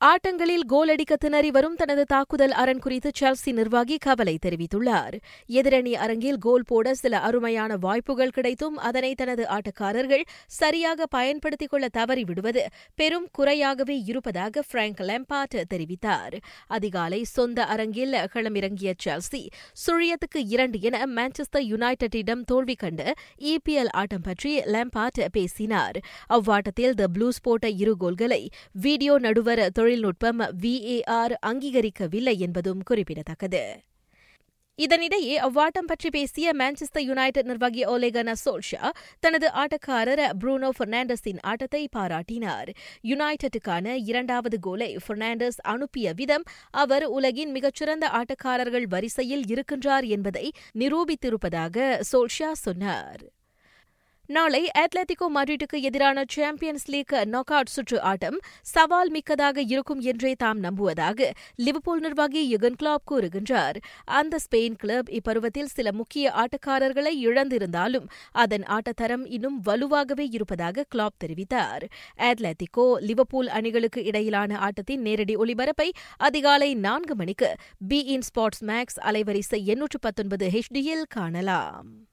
ஆட்டங்களில் கோல் அடிக்க திணறி வரும் தனது தாக்குதல் அரண் குறித்து செல்சி நிர்வாகி கவலை தெரிவித்துள்ளார். எதிரணி அரங்கில் கோல் போட சில அருமையான வாய்ப்புகள் கிடைத்தும் அதனை தனது ஆட்டக்காரர்கள் சரியாக பயன்படுத்திக் கொள்ள தவறிவிடுவது பெரும் குறையாகவே இருப்பதாக பிராங்க் லெம்பாட் தெரிவித்தார். அதிகாலை சொந்த அரங்கில் களமிறங்கிய செல்சி சுழியத்துக்கு இரண்டு என மான்செஸ்டர் யுனைடெட்டிடம் தோல்வி கண்டு இபிஎல் ஆட்டம் பற்றி லெம்பாட் பேசினார். அவ்வாட்டத்தில் த ப்ளூஸ் போட்ட இரு கோல்களை வீடியோ நடுவர் தொழில்நுட்பம் விஏஆர் அங்கீகரிக்கவில்லை என்பதும் குறிப்பிடத்தக்கது. இதனிடையே அவ்வாட்டம் பற்றி பேசிய மான்செஸ்டர் யுனைடெட் நிர்வாகி ஒலேகன சோல்ஷா தனது ஆட்டக்காரர் ப்ரூனோ பெர்னாண்டஸின் ஆட்டத்தை பாராட்டினார். யுனைடெட்டுக்கான இரண்டாவது கோலை பெர்னாண்டஸ் அனுப்பிய விதம் அவர் உலகின் மிகச்சிறந்த ஆட்டக்காரர்கள் வரிசையில் இருக்கின்றார் என்பதை நிரூபித்திருப்பதாக சோல்ஷா சொன்னார். நாளை அத்லெட்டிகோ மட்ரிட்டுக்கு எதிரான சாம்பியன்ஸ் லீக் நாக் அவுட் சுற்று ஆட்டம் சவால் மிக்கதாக இருக்கும் என்றே தாம் நம்புவதாக லிவர்பூல் நிர்வாகி யுகன் கிளாப் கூறுகின்றார். அந்த ஸ்பெயின் கிளப் இப்பருவத்தில் சில முக்கிய ஆட்டக்காரர்களை இழந்திருந்தாலும் அதன் ஆட்டத்தரம் இன்னும் வலுவாகவே இருப்பதாக கிளாப் தெரிவித்தார். அத்லெட்டிகோ லிவர்பூல் அணிகளுக்கு இடையிலான ஆட்டத்தின் நேரடி ஒளிபரப்பை அதிகாலை நான்கு மணிக்கு பி இன் ஸ்பாட்ஸ் மேக்ஸ் அலைவரிசை எண்ணூற்று பத்தொன்பது ஹெச்டியில் காணலாம்.